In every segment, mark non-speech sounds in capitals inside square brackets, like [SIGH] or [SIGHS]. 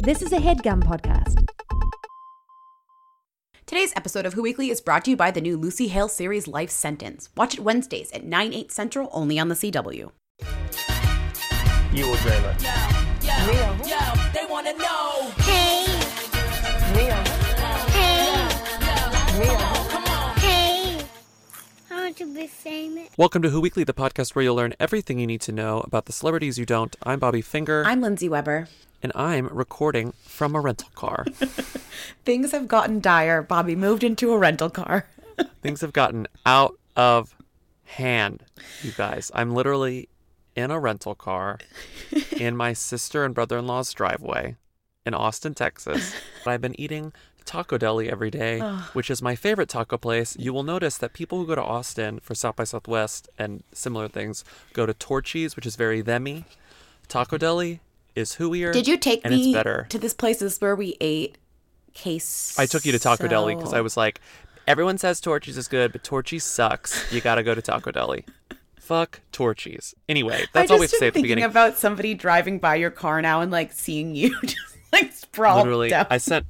This is a headgum podcast. Today's episode of Who Weekly is brought to you by the new Lucy Hale series Life Sentence. Watch it Wednesdays at 9, 8 central only on the CW. You or Jayla? They wanna know. Hey. Hey. Hey. I want to be famous. Welcome to Who Weekly, the podcast where you'll learn everything you need to know about the celebrities you don't. I'm Bobby Finger, I'm Lindsay Weber. and I'm recording from a rental car. [LAUGHS] [LAUGHS] Things have gotten dire. Bobby moved into a rental car. [LAUGHS] Things have gotten out of hand, you guys. I'm literally in a rental car in my sister and brother in law's driveway in Austin, Texas. I've been eating Taco Deli every day, which is my favorite taco place. You will notice that people who go to Austin for South by Southwest and similar things go to Torchy's, which is very themmy. Taco Deli is whoier. Did you take and me it's better. to this place is where we ate case? I took you to Taco Deli because I was like, everyone says Torchy's is good, but Torchy's sucks. You gotta go to Taco Deli. Fuck Torchy's. Anyway, that's all we have to say at the thinking beginning. about somebody driving by your car now and like seeing you [LAUGHS] just like sprawled Literally, down. I sent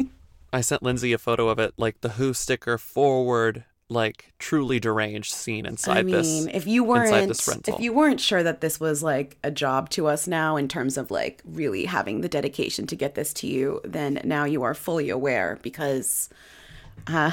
I sent Lindsay a photo of it, like the Who sticker forward, like truly deranged scene inside I mean, this. if you weren't this rental. if you weren't sure that this was like a job to us now in terms of like really having the dedication to get this to you, then now you are fully aware because uh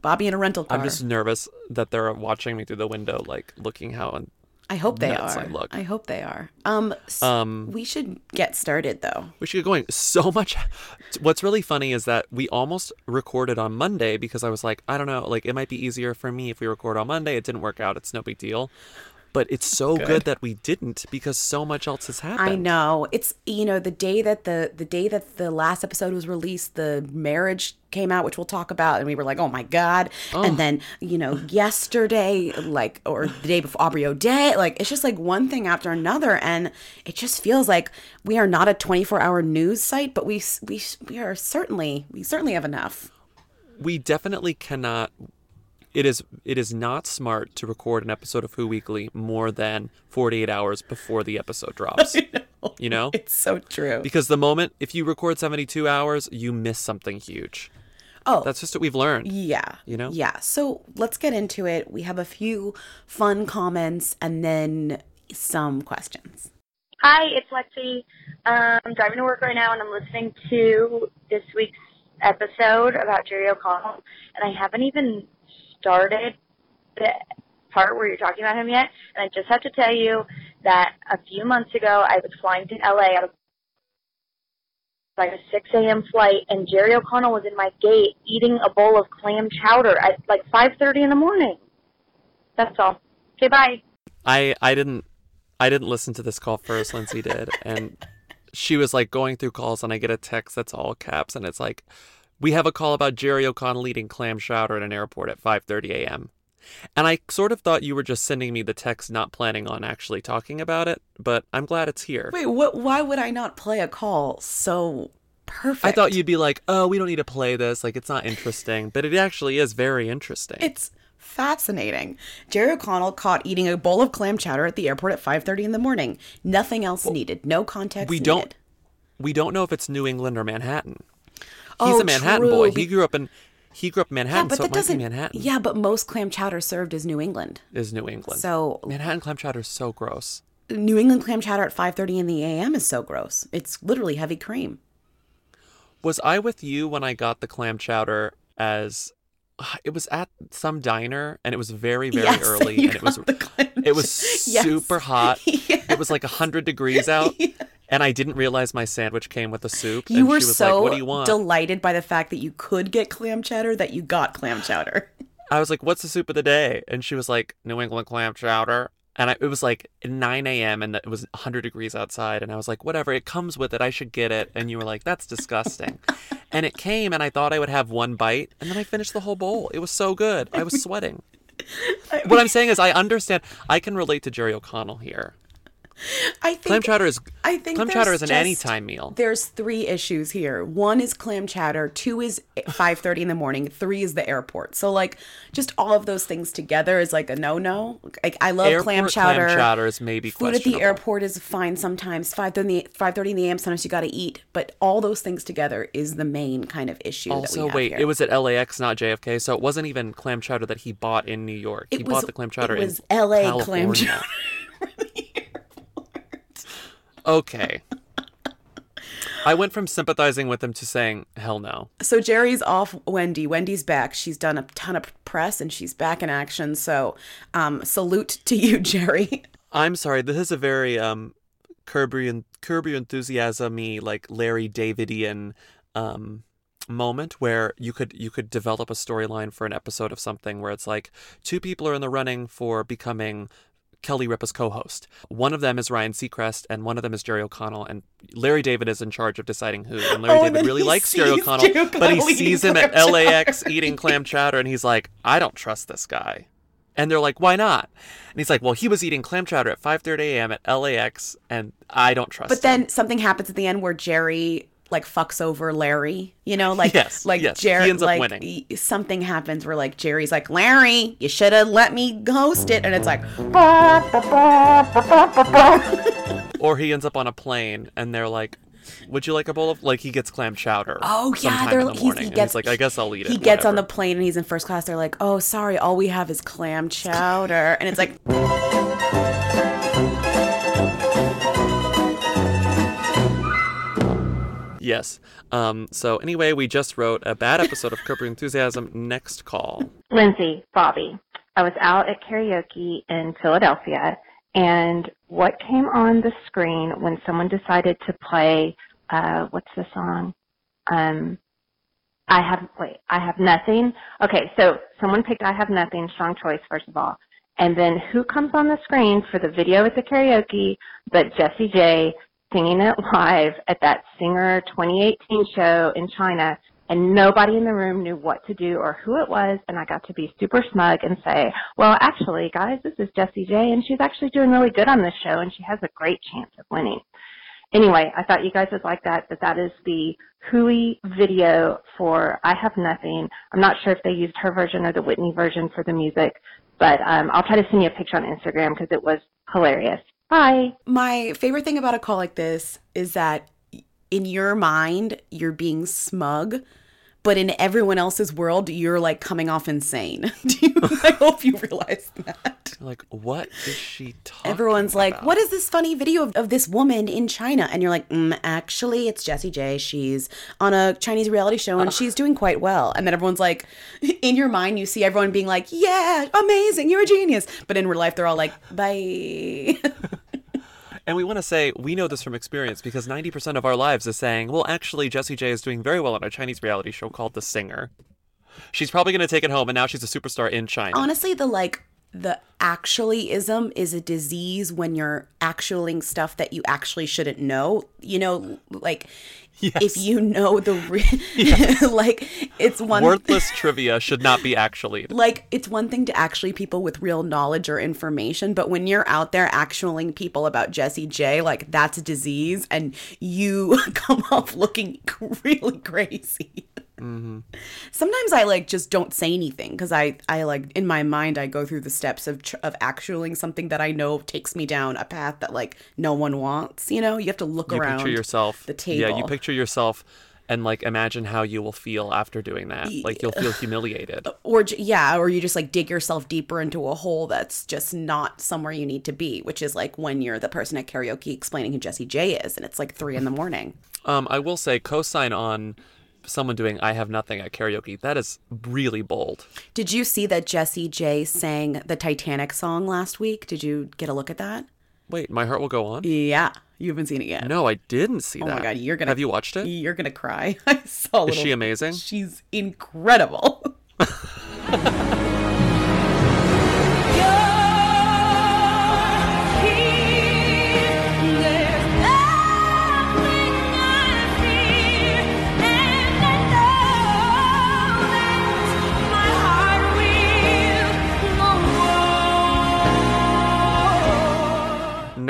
Bobby in a rental car. I'm just nervous that they're watching me through the window, like looking how. I hope they nuts are. I look. I hope they are. Um, s- Um, we should get started though. we should get going. So much. [LAUGHS] What's really funny is that we almost recorded on Monday because I was like, I don't know, like it might be easier for me if we record on Monday. It didn't work out. It's no big deal. But it's so good, that we didn't because so much else has happened. I know. It's you know the day that the the day that the last episode was released, the marriage came out, which we'll talk about, and we were like, oh my god. And oh. then you know yesterday, like or the day before Aubrey O'Day, like it's just like one thing after another, and it just feels like we are not a twenty four hour news site, but we we we are certainly we certainly have enough. we definitely cannot it is it is not smart to record an episode of Who Weekly more than 48 hours before the episode drops. [LAUGHS] You know? It's so true. Because the moment if you record 72 hours, you miss something huge. Oh, That's just what we've learned. Yeah. You know? Yeah. So let's get into it. We have a few fun comments and then some questions. Hi, it's Lexi. Um, I'm driving to work right now, and I'm listening to this week's episode about Jerry O'Connell, and I haven't even started the part where you're talking about him yet. And I just have to tell you that a few months ago, I was flying to LA out of like a 6 a.m. flight, and Jerry O'Connell was in my gate eating a bowl of clam chowder at like 5:30 in the morning. That's all. Okay, bye. I I didn't I didn't listen to this call first, Lindsay did, and she was like going through calls, and I get a text that's all caps, and it's like, "We have a call about Jerry O'Connell eating clam chowder at an airport at 5:30 a.m." And I sort of thought you were just sending me the text, not planning on actually talking about it, but I'm glad it's here. Wait, what why would I not play a call so perfect? I thought you'd be like, "Oh, we don't need to play this. Like, it's not interesting," but it actually is very interesting. It's fascinating. Jerry O'Connell caught eating a bowl of clam chowder at the airport at 5:30 in the morning. Nothing else needed. No context we needed. don't we don't know if it's New England or Manhattan. He's Oh, a Manhattan true. boy. He- He grew up in he grew up in Yeah, Manhattan, but so that it might be doesn't Manhattan. Yeah, but most clam chowder served as New England. is New England. So Manhattan clam chowder is so gross. New England clam chowder at 5:30 in the AM is so gross. It's literally heavy cream. Was I with you when I got the clam chowder as it was at some diner and it was very very Yes, [LAUGHS] early you and it was got the clam it was Yes. super hot. [LAUGHS] It was like 100 degrees out. [LAUGHS] And I didn't realize my sandwich came with a soup. You and were she was so like, "What do you want?" delighted by the fact that you could get clam chowder that you got clam chowder. I was like, "What's the soup of the day?" And she was like, "New England clam chowder." And I, it was like 9 a.m. and it was 100 degrees outside. And I was like, "Whatever, it comes with it. I should get it." And you were like, "That's disgusting." [LAUGHS] and it came, and I thought I would have one bite, and then I finished the whole bowl. It was so good. I was [LAUGHS] sweating. what I'm saying is, I understand. I can relate to Jerry O'Connell here. I think Clam chowder is I think clam chowder is an anytime meal. There's three issues here. One is clam chowder. Two is 5:30 in the morning. Three is the airport. So like, just all of those things together is like a no-no. Like I love Airport clam chowder. Clam chowder is maybe Food at the airport is fine sometimes. 5:30 5:30 in the a.m. Sometimes you got to eat, but all those things together is the main kind of issue that we Also, wait, here. it was at LAX, not JFK, so it wasn't even clam chowder that he bought in New York. he It bought the clam chowder it was in LA California. clam chowder. [LAUGHS] Okay. I went from sympathizing with him to saying, hell no. So Jerry's off Wendy. Wendy's back. She's done a ton of press and she's back in action. So um, salute to you, [LAUGHS] Jerry. I'm sorry, this is a very um Curb Your, Curb Your Enthusiasm y, like Larry Davidian um moment where you could you could develop a storyline for an episode of something where it's like two people are in the running for becoming Kelly Ripa's co-host. One of them is Ryan Seacrest, and one of them is Jerry O'Connell. And Larry David is in charge of deciding who. And Larry Oh, David then really likes Jerry O'Connell, Jerry but he sees him at LAX eating clam chowder, and he's like, I don't trust this guy. And they're like, why not? And he's like, well, he was eating clam chowder at 5:30 a.m. at LAX, and I don't trust. But him. then something happens at the end where Jerry like fucks over Larry. You know, like [LAUGHS] Yes, like yes. Jerry He ends up like winning. something happens where like Jerry's like Larry, you should have let me host it, and it's like [LAUGHS] or he ends up on a plane, and they're like, would you like a bowl of like he gets clam chowder? Oh yeah, they're the he's, he gets he's like, I guess I'll eat it. He gets on the plane and he's in first class. They're like, oh sorry, all we have is clam chowder, and it's like. Yes. Um. So anyway, we just wrote a bad episode of Curb Your Enthusiasm. Next call. Lindsay, Bobby. I was out at karaoke in Philadelphia, and what came on the screen when someone decided to play, uh, what's the song? Um, I have, wait, I have nothing. Okay, so someone picked I have nothing, strong choice, first of all. And then who comes on the screen for the video at the karaoke but Jessie J singing it live at that Singer 2018 show in China and nobody in the room knew what to do or who it was and I got to be super smug and say, well actually guys, this is Jessie J and she's actually doing really good on this show and she has a great chance of winning. Anyway, I thought you guys would like that, but that is the Who video for I Have Nothing. I'm not sure if they used her version or the Whitney version for the music, but um, I'll try to send you a picture on Instagram because it was hilarious. Bye. My favorite thing about a call like this is that in your mind, you're being smug, but in everyone else's world, you're like coming off insane. [LAUGHS] Do you, I hope you realize that. Like, what is she talking? Everyone's like, what is this funny video of, of this woman in China? And you're like, mm, actually, it's Jessie J. She's on a Chinese reality show and she's doing quite well. And then everyone's like, [LAUGHS] in your mind, you see everyone being like, yeah, amazing, you're a genius. But in real life, they're all like, bye. [LAUGHS] And we want to say we know this from experience because 90% of our lives is saying, well, actually, Jessie J is doing very well on a Chinese reality show called The Singer. She's probably going to take it home, and now she's a superstar in China. honestly the like the actuallyism is a disease when you're actualing stuff that you actually shouldn't know you know like if you know the re- [LAUGHS] like it's one Worthless [LAUGHS] trivia should not be actually. like it's one thing to actually people with real knowledge or information but when you're out there actualing people about jesse j like that's a disease and you [LAUGHS] come off looking really crazy sometimes i like just don't say anything because i i like in my mind i go through the steps of tr- of actualing something that i know takes me down a path that like no one wants you know you have to look You around picture yourself. the table Yeah, you picture yourself and like imagine how you will feel after doing that. Like you'll feel [LAUGHS] humiliated. or yeah or you just like dig yourself deeper into a hole that's just not somewhere you need to be which is like when you're the person at karaoke explaining who jesse j is and it's like three in the morning Um, I will say co-sign on someone doing I have nothing at karaoke. That is really bold. did you see that jesse j sang the titanic song last week did you get a look at that Wait, my heart will go on. yeah you haven't seen it yet No, I didn't see oh that. my god you're gonna Have you watched it? you're gonna cry [LAUGHS] i saw Is she amazing? she's incredible [LAUGHS]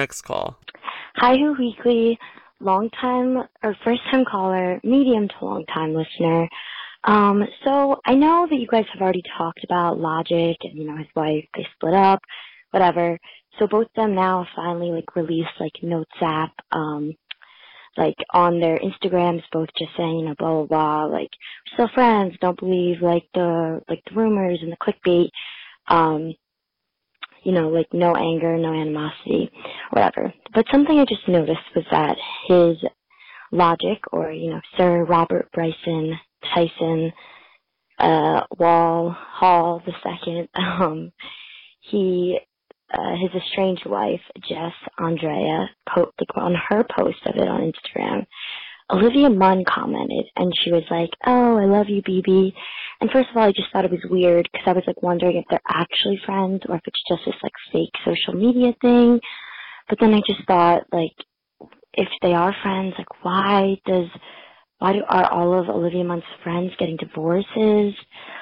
Next call. Hi, Who Weekly, long time or first time caller, medium to long time listener. Um, so I know that you guys have already talked about Logic and you know his wife. They split up, whatever. So both of them now finally like released like notes app, um, like on their Instagrams, both just saying you know blah blah blah, like we're still friends. Don't believe like the like the rumors and the clickbait. Um, you know, like no anger, no animosity, whatever. But something I just noticed was that his logic, or you know, Sir Robert Bryson Tyson uh, Wall Hall the second, [LAUGHS] um, he uh, his estranged wife Jess Andrea po- like on her post of it on Instagram. Olivia Munn commented and she was like, "Oh, I love you, BB." And first of all, I just thought it was weird because I was like wondering if they're actually friends or if it's just this like fake social media thing. But then I just thought like, if they are friends, like why does why do are all of Olivia Munn's friends getting divorces?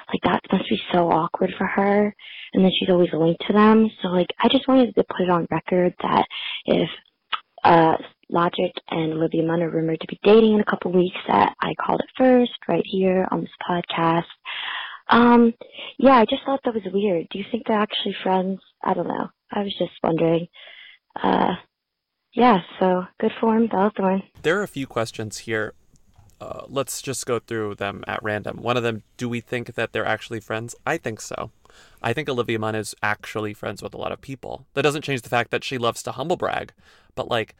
Like that must be so awkward for her. And then she's always linked to them. So like I just wanted to put it on record that if uh Logic and Olivia Munn are rumored to be dating in a couple weeks that I called it first right here on this podcast. Um yeah, I just thought that was weird. Do you think they're actually friends? I don't know. I was just wondering. Uh yeah, so good for him, Bella There are a few questions here. Uh, let's just go through them at random. One of them, do we think that they're actually friends? I think so. I think Olivia Munn is actually friends with a lot of people. That doesn't change the fact that she loves to humble brag, but like,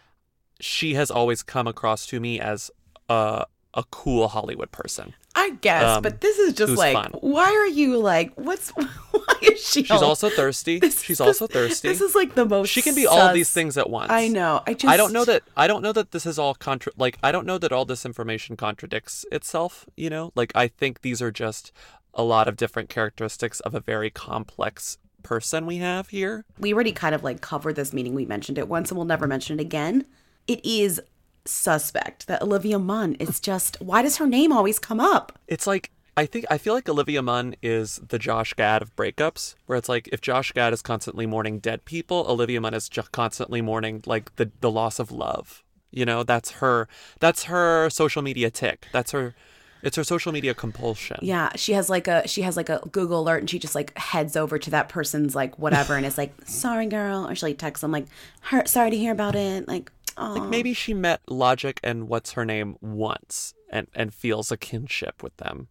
she has always come across to me as a a cool Hollywood person. I guess, Um, but this is just like, fun. why are you like, what's, [LAUGHS] why is she? She's all- also thirsty. This- She's this- also thirsty. This is like the most. she can be all these things at once. I know. I just. I don't know that I don't know that this is all contra like I don't know that all this information contradicts itself, you know? Like I think these are just a lot of different characteristics of a very complex person we have here. we already kind of like covered this meeting. We mentioned it once, and we'll never mention it again. It is suspect that Olivia Munn is just. Why does her name always come up? It's like I think I feel like Olivia Munn is the Josh Gad of breakups, where it's like if Josh Gad is constantly mourning dead people, Olivia Munn is constantly mourning like the the loss of love. You know, that's her that's her social media tick. That's her it's her social media compulsion. Yeah, she has like a she has like a Google alert, and she just like heads over to that person's like whatever, and is like, "Sorry, girl," or she like texts them like, "Her, sorry to hear about it." Like, oh, Like maybe she met Logic and what's her name once and and feels a kinship with them.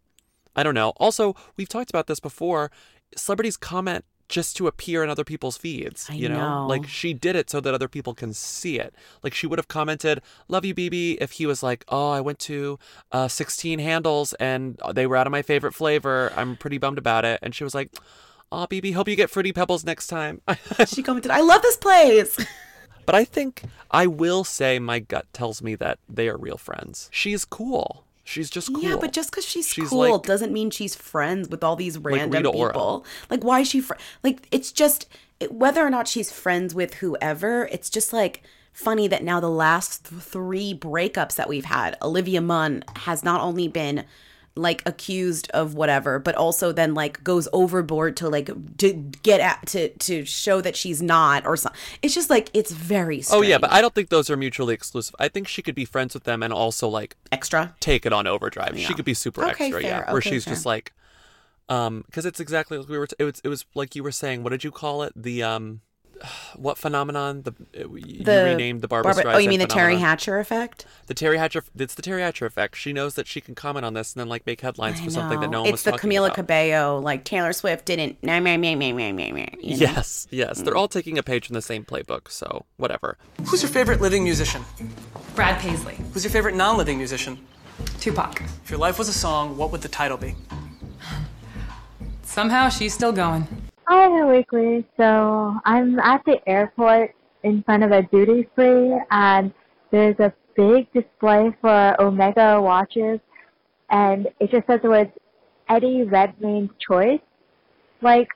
I don't know. Also, we've talked about this before. Celebrities comment just to appear in other people's feeds. I you know? know. like she did it so that other people can see it. Like she would have commented, "Love you, BB," if he was like, "Oh, I went to uh, 16 handles and they were out of my favorite flavor. I'm pretty bummed about it." And she was like, "Oh, BB, hope you get fruity pebbles next time." [LAUGHS] she commented, "I love this place." [LAUGHS] But I think I will say my gut tells me that they are real friends. She's cool. She's just cool. Yeah, but just because she's, She's cool like- doesn't mean she's friends with all these random Ora. people. Like, why is she fr- like? It's just it, whether or not she's friends with whoever. It's just like funny that now the last th- three breakups that we've had, Olivia Munn has not only been like accused of whatever, but also then like goes overboard to like to get at to to show that she's not or something. It's just like it's very Oh yeah, but I don't think those are mutually exclusive. I think she could be friends with them and also like extra. take it on overdrive. She could be super Okay, extra, yeah. fair. Where Okay, she's fair. just like, um, because it's exactly like we were. T- it was. It was like you were saying. What did you call it? The um, [SIGHS] what phenomenon? The you The renamed the Barbara, Barbara- Streisand. Oh, you mean the Teri. Hatcher effect? The Teri Hatcher. It's the Teri Hatcher effect. She knows that she can comment on this and then like make headlines I for something that no one it's was the talking Camila about. Cabello, like Taylor Swift didn't. Nah, meh, meh, meh, meh, meh, meh, you know? Yes, yes. Mm. They're all taking a page from the same playbook, so whatever. Who's your favorite living musician? Brad Paisley. Who's your favorite non living musician? Tupac. If your life was a song, what would the title be? Somehow she's still going. Hi, Weekly. So I'm at the airport in front of a duty free, and there's a big display for Omega watches, and it just says the words Eddie Redmayne's choice. Like,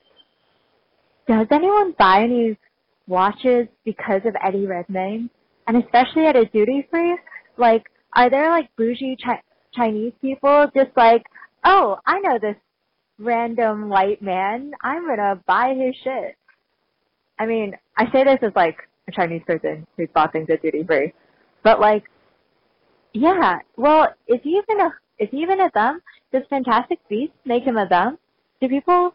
does anyone buy any watches because of Eddie Redmayne? And especially at a duty free, like, are there like bougie chi- Chinese people just like, oh, I know this random white man. I'm gonna buy his shit. I mean, I say this as like a Chinese person who's bought things at duty free. But like, yeah, well, is he even a is he even a them? Does Fantastic Beasts make him a them? Do people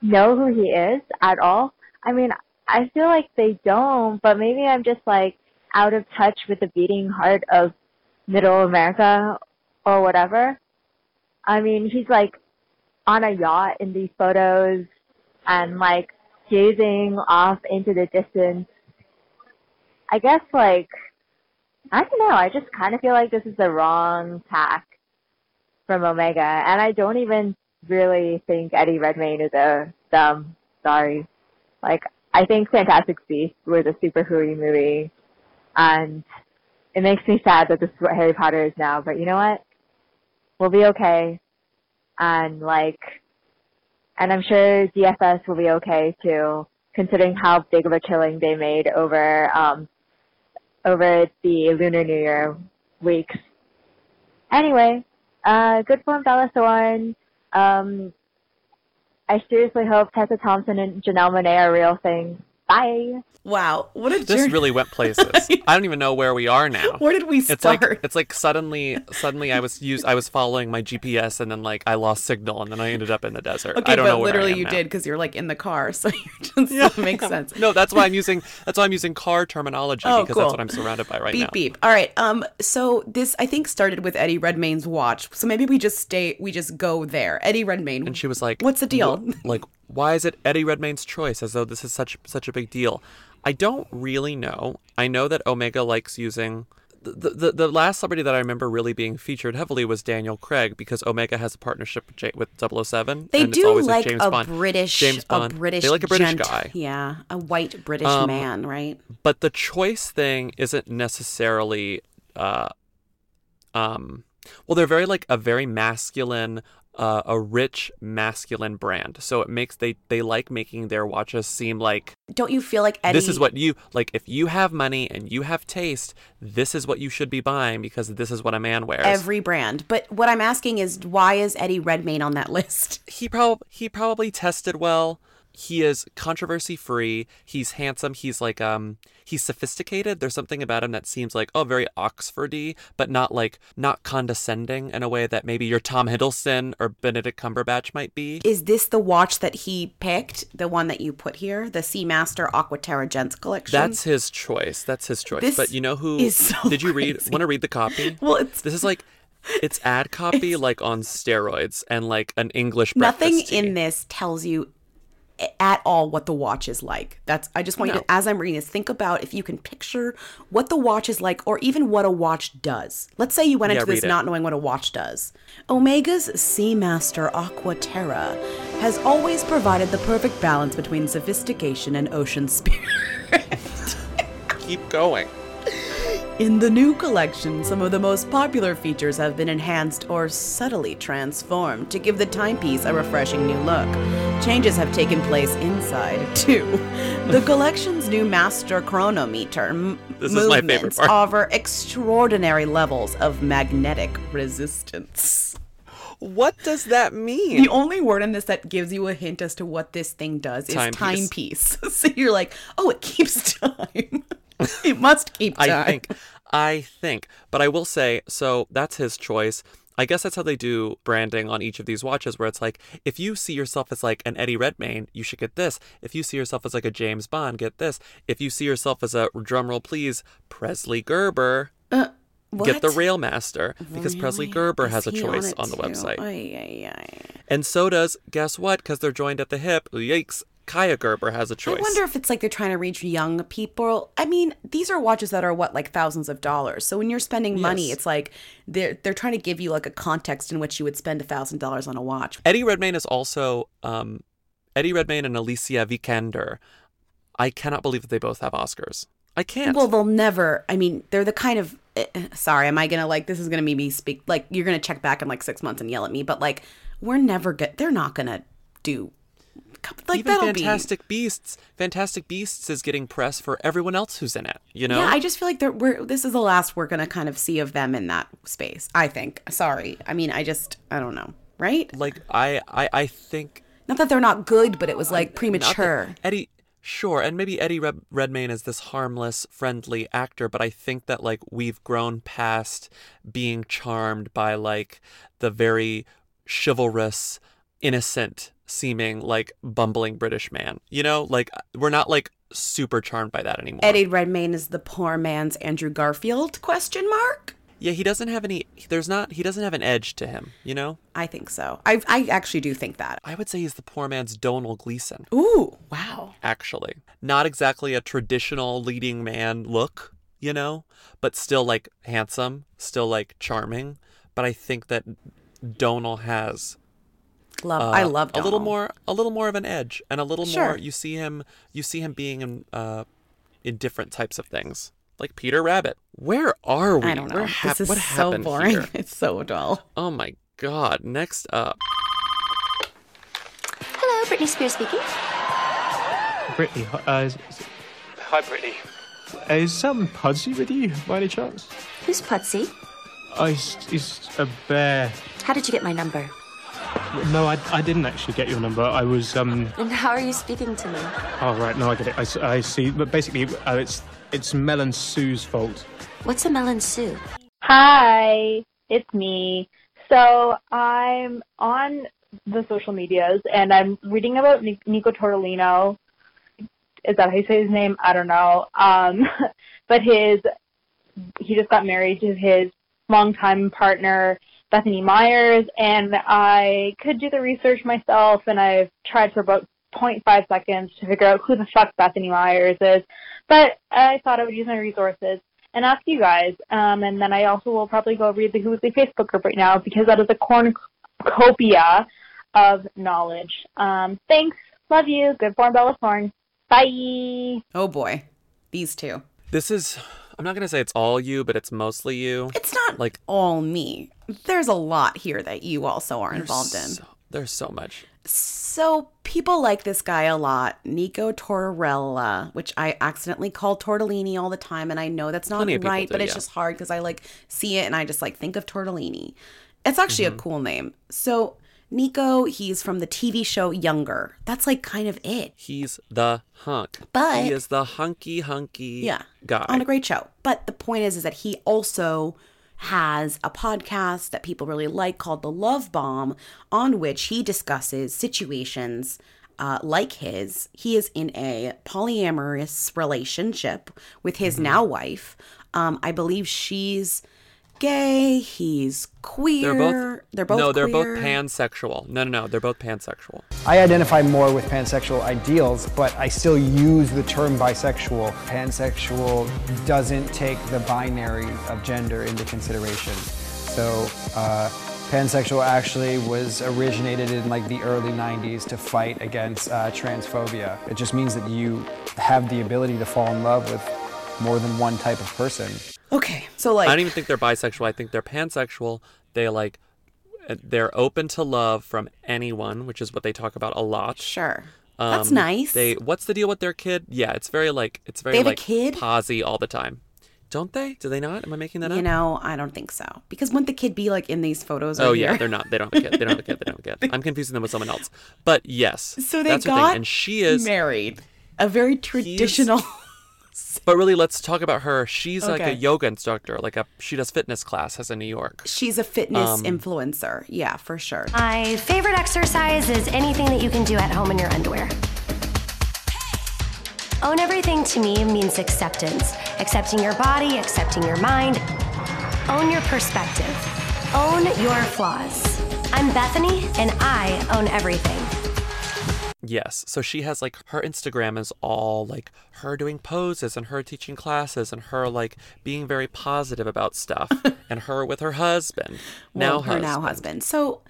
know who he is at all? I mean, I feel like they don't, but maybe I'm just like out of touch with the beating heart of middle America or whatever. I mean, he's like on a yacht in these photos and like gazing off into the distance. I guess like I don't know, I just kind of feel like this is the wrong tack from Omega and I don't even really think Eddie Redmayne is a dumb. Sorry. Like I think Fantastic Beasts was a super hooey movie and it makes me sad that this is what Harry Potter is now, but you know what? We'll be okay. And like and I'm sure DFS will be okay too, considering how big of a killing they made over um over the Lunar New Year weeks. Anyway, uh good for Bella Thorne. Um I seriously hope Tessa Thompson and Janelle Monae are real things. Bye. Wow, what a This journey. really went places. [LAUGHS] I don't even know where we are now. Where did we start? It's like start? it's like suddenly suddenly I was used I was following my GPS and then like I lost signal and then I ended up in the desert. Okay, I don't but know where I literally am you now. did because you're like in the car, [LAUGHS] so you just makes sense. No, that's why I'm using that's why I'm using car terminology Oh, because cool. that's what I'm surrounded by right beep now. beep. beep. All right. Um. So this I think started with Eddie Redmayne's watch. So maybe we just stay. We just go there. Eddie Redmayne. And she was like, "What's the deal?" Like, why is it Eddie Redmayne's choice? As though this is such such a big deal. I don't really know. I know that Omega likes using. The, the, the last celebrity that I remember really being featured heavily was Daniel Craig because Omega has a partnership with, J- with 007. They and it's do always like James a Bond. British, James Bond. a British, They like a British gent- guy. Yeah, a white British Um, man, right? But the choice thing isn't necessarily uh um well they're very like a very masculine uh, a rich masculine brand. So it makes they they like making their watches seem like Don't you feel like Eddie? this is what you like if you have money and you have taste, this is what you should be buying because this is what a man wears. every brand. But what I'm asking is, why is Eddie Redmayne on that [LAUGHS] list? he probably he probably tested well. He is controversy free. He's handsome. He's like um he's sophisticated. There's something about him that seems like oh very Oxfordy, but not like not condescending in a way that maybe your Tom Hiddleston or Benedict Cumberbatch might be. Is this the watch that he picked? The one that you put here, the Seamaster Aquaterra Gents collection. That's his choice. That's his choice. This but you know who is so did you read want to read the copy? [LAUGHS] Well, it's This is like it's ad copy like on steroids and like an English nothing tea. in this tells you at all what the watch is like. That's I just want you to as I'm reading this think about if you can picture what the watch is like or even what a watch does. Let's say you went Yeah, into this it. not knowing what a watch does. Omega's Seamaster Aqua Terra has always provided the perfect balance between sophistication and ocean spirit. [LAUGHS] Keep going. In the new collection, some of the most popular features have been enhanced or subtly transformed to give the timepiece a refreshing new look. Changes have taken place inside, [LAUGHS] too. The collection's new master chronometer m- This is my favorite movements part. offer extraordinary levels of magnetic resistance. What does that mean? The only word in this that gives you a hint as to what this thing does is Timepiece. timepiece. [LAUGHS] so you're like, oh, it keeps [LAUGHS] time. [LAUGHS] it must keep time. I think. I think. But I will say, so that's his choice. I guess that's how they do branding on each of these watches, where it's like, if you see yourself as like an Eddie Redmayne, you should get this. If you see yourself as like a James Bond, get this. If you see yourself as a drumroll please, Presley Gerber, Uh, get the? Railmaster. Because Presley Gerber Is has a choice it on, the too? website. Ay, ay, ay. And so does, guess what? Because they're joined at the hip. Yikes. Kaia Gerber has a choice. I wonder if it's like they're trying to reach young people. I mean, these are watches that are what like thousands of dollars. So when you're spending money, Yes. it's like they're they're trying to give you like a context in which you would spend a thousand dollars on a watch. Eddie Redmayne is also um, Eddie Redmayne and Alicia Vikander. I cannot believe that they both have Oscars. I can't. Well, they'll never. I mean, they're the kind of. eh, Sorry, am I gonna like this? Is gonna be me speak like you're gonna check back in like six months and yell at me, but like we're never good. They're not gonna do. Like Even that'll Fantastic Beasts, Fantastic Beasts is getting press for everyone else who's in it. You know, Yeah, I just feel like we're. This is the last we're gonna kind of see of them in that space. I think. Sorry. I mean, I just. I don't know. Right? like I, I, I think Not that they're not good, but it was like that- premature. Eddie, Sure, and maybe Eddie Red- Redmayne is this harmless, friendly actor, but I think that like we've grown past being charmed by like the very chivalrous, innocent seeming like bumbling British man. You know, like uh, we're not like super charmed by that anymore. Eddie Redmayne is the poor man's Andrew Garfield? Question mark. Yeah, he doesn't have any. There's not. He doesn't have an edge to him. You know. I think so. I I actually do think that. I would say he's the poor man's Domhnall Gleeson. Ooh, wow. Actually, not exactly a traditional leading man look. You know, but still like handsome, still like charming. But I think that Domhnall has Love. uh, I love a little more a little more of an edge and a little Sure. more you see him you see him being in uh in different types of things like Peter Rabbit. Where are we? I don't know. Where hap- this is what so boring. here? [LAUGHS] It's so dull. Oh my god. Next up. Hello, Britney Spears speaking. Brittany, uh, is, is- hi Brittany. Uh, Is something Pudsey with you by any chance? Who's Pudsey? Oh, he's, he's a bear. How did you get my number? No, I, I didn't actually get your number. I was um. And how are you speaking to me? Oh right, no, I get it. I, I see. But basically, uh, it's it's Mel and Sue's fault. What's a melon Sue? Hi, it's me. So I'm on the social medias and I'm reading about Nico Tortolino. Is that how you say his name? I don't know. Um, [LAUGHS] but his he just got married to his longtime partner Bethany Meyers, and I could do the research myself, and I've tried for about 0.5 seconds to figure out who the fuck Bethany Meyers is. But I thought I would use my resources and ask you guys. Um, and then I also will probably go read the Who's the Facebook group right now because that is a cornucopia of knowledge. Um, thanks. Love you. Good form, Bella Thorne. Bye. Oh boy, these two. This is I'm not gonna say it's all you, but it's mostly you. It's not like all me. There's a lot here that you also are involved in. so, there's so much. So people like this guy a lot, Nico Tortorella, which I accidentally call Tortellini all the time, and I know that's not Plenty of people right, do, but it's yeah. just hard because I like see it and I just like think of Tortellini. It's actually Mm-hmm. a cool name. So Nico, he's from the TV show Younger. That's like kind of it. He's the hunk. But- he is the hunky hunky Yeah. guy. on a great show. But the point is, is that he also has a podcast that people really like called The Love Bomb, on which he discusses situations uh, like his. He is in a polyamorous relationship with his Mm-hmm. now wife. Um, I believe she's gay. He's queer. They're both They're both No, they're queer. both pansexual. No, no, no, they're both pansexual. I identify more with pansexual ideals, but I still use the term bisexual. Pansexual doesn't take the binary of gender into consideration. So, uh, pansexual actually was originated in like the early 90s to fight against uh, transphobia. It just means that you have the ability to fall in love with more than one type of person. Okay, so like I don't even think they're bisexual. I think they're pansexual. They like uh, they're open to love from anyone, which is what they talk about a lot. Sure. That's nice. They what's the deal with their kid? Yeah, it's very like it's very They have a like kid? posy all the time. Don't they? Do they not? Am I making that you up? You know, I don't think so. Because wouldn't the kid be like in these photos? Oh right yeah, here? they're not. They don't have a kid. They don't have a kid. They don't have a kid. [LAUGHS] I'm confusing them with someone else. But yes, So they got thing. And she is married. A very traditional. [LAUGHS] But really, let's talk about her. She's like a yoga instructor. Like a she does fitness classes in New York. She's a fitness Um, influencer. Yeah, for sure. My favorite exercise is anything that you can do at home in your underwear. Own everything to me means acceptance. Accepting your body, accepting your mind. Own your perspective. Own your flaws. I'm Bethany, and I own everything. Yes. So she has like her Instagram is all like her doing poses and her teaching classes and her like being very positive about stuff [LAUGHS] and her with her husband. now her husband. now husband. So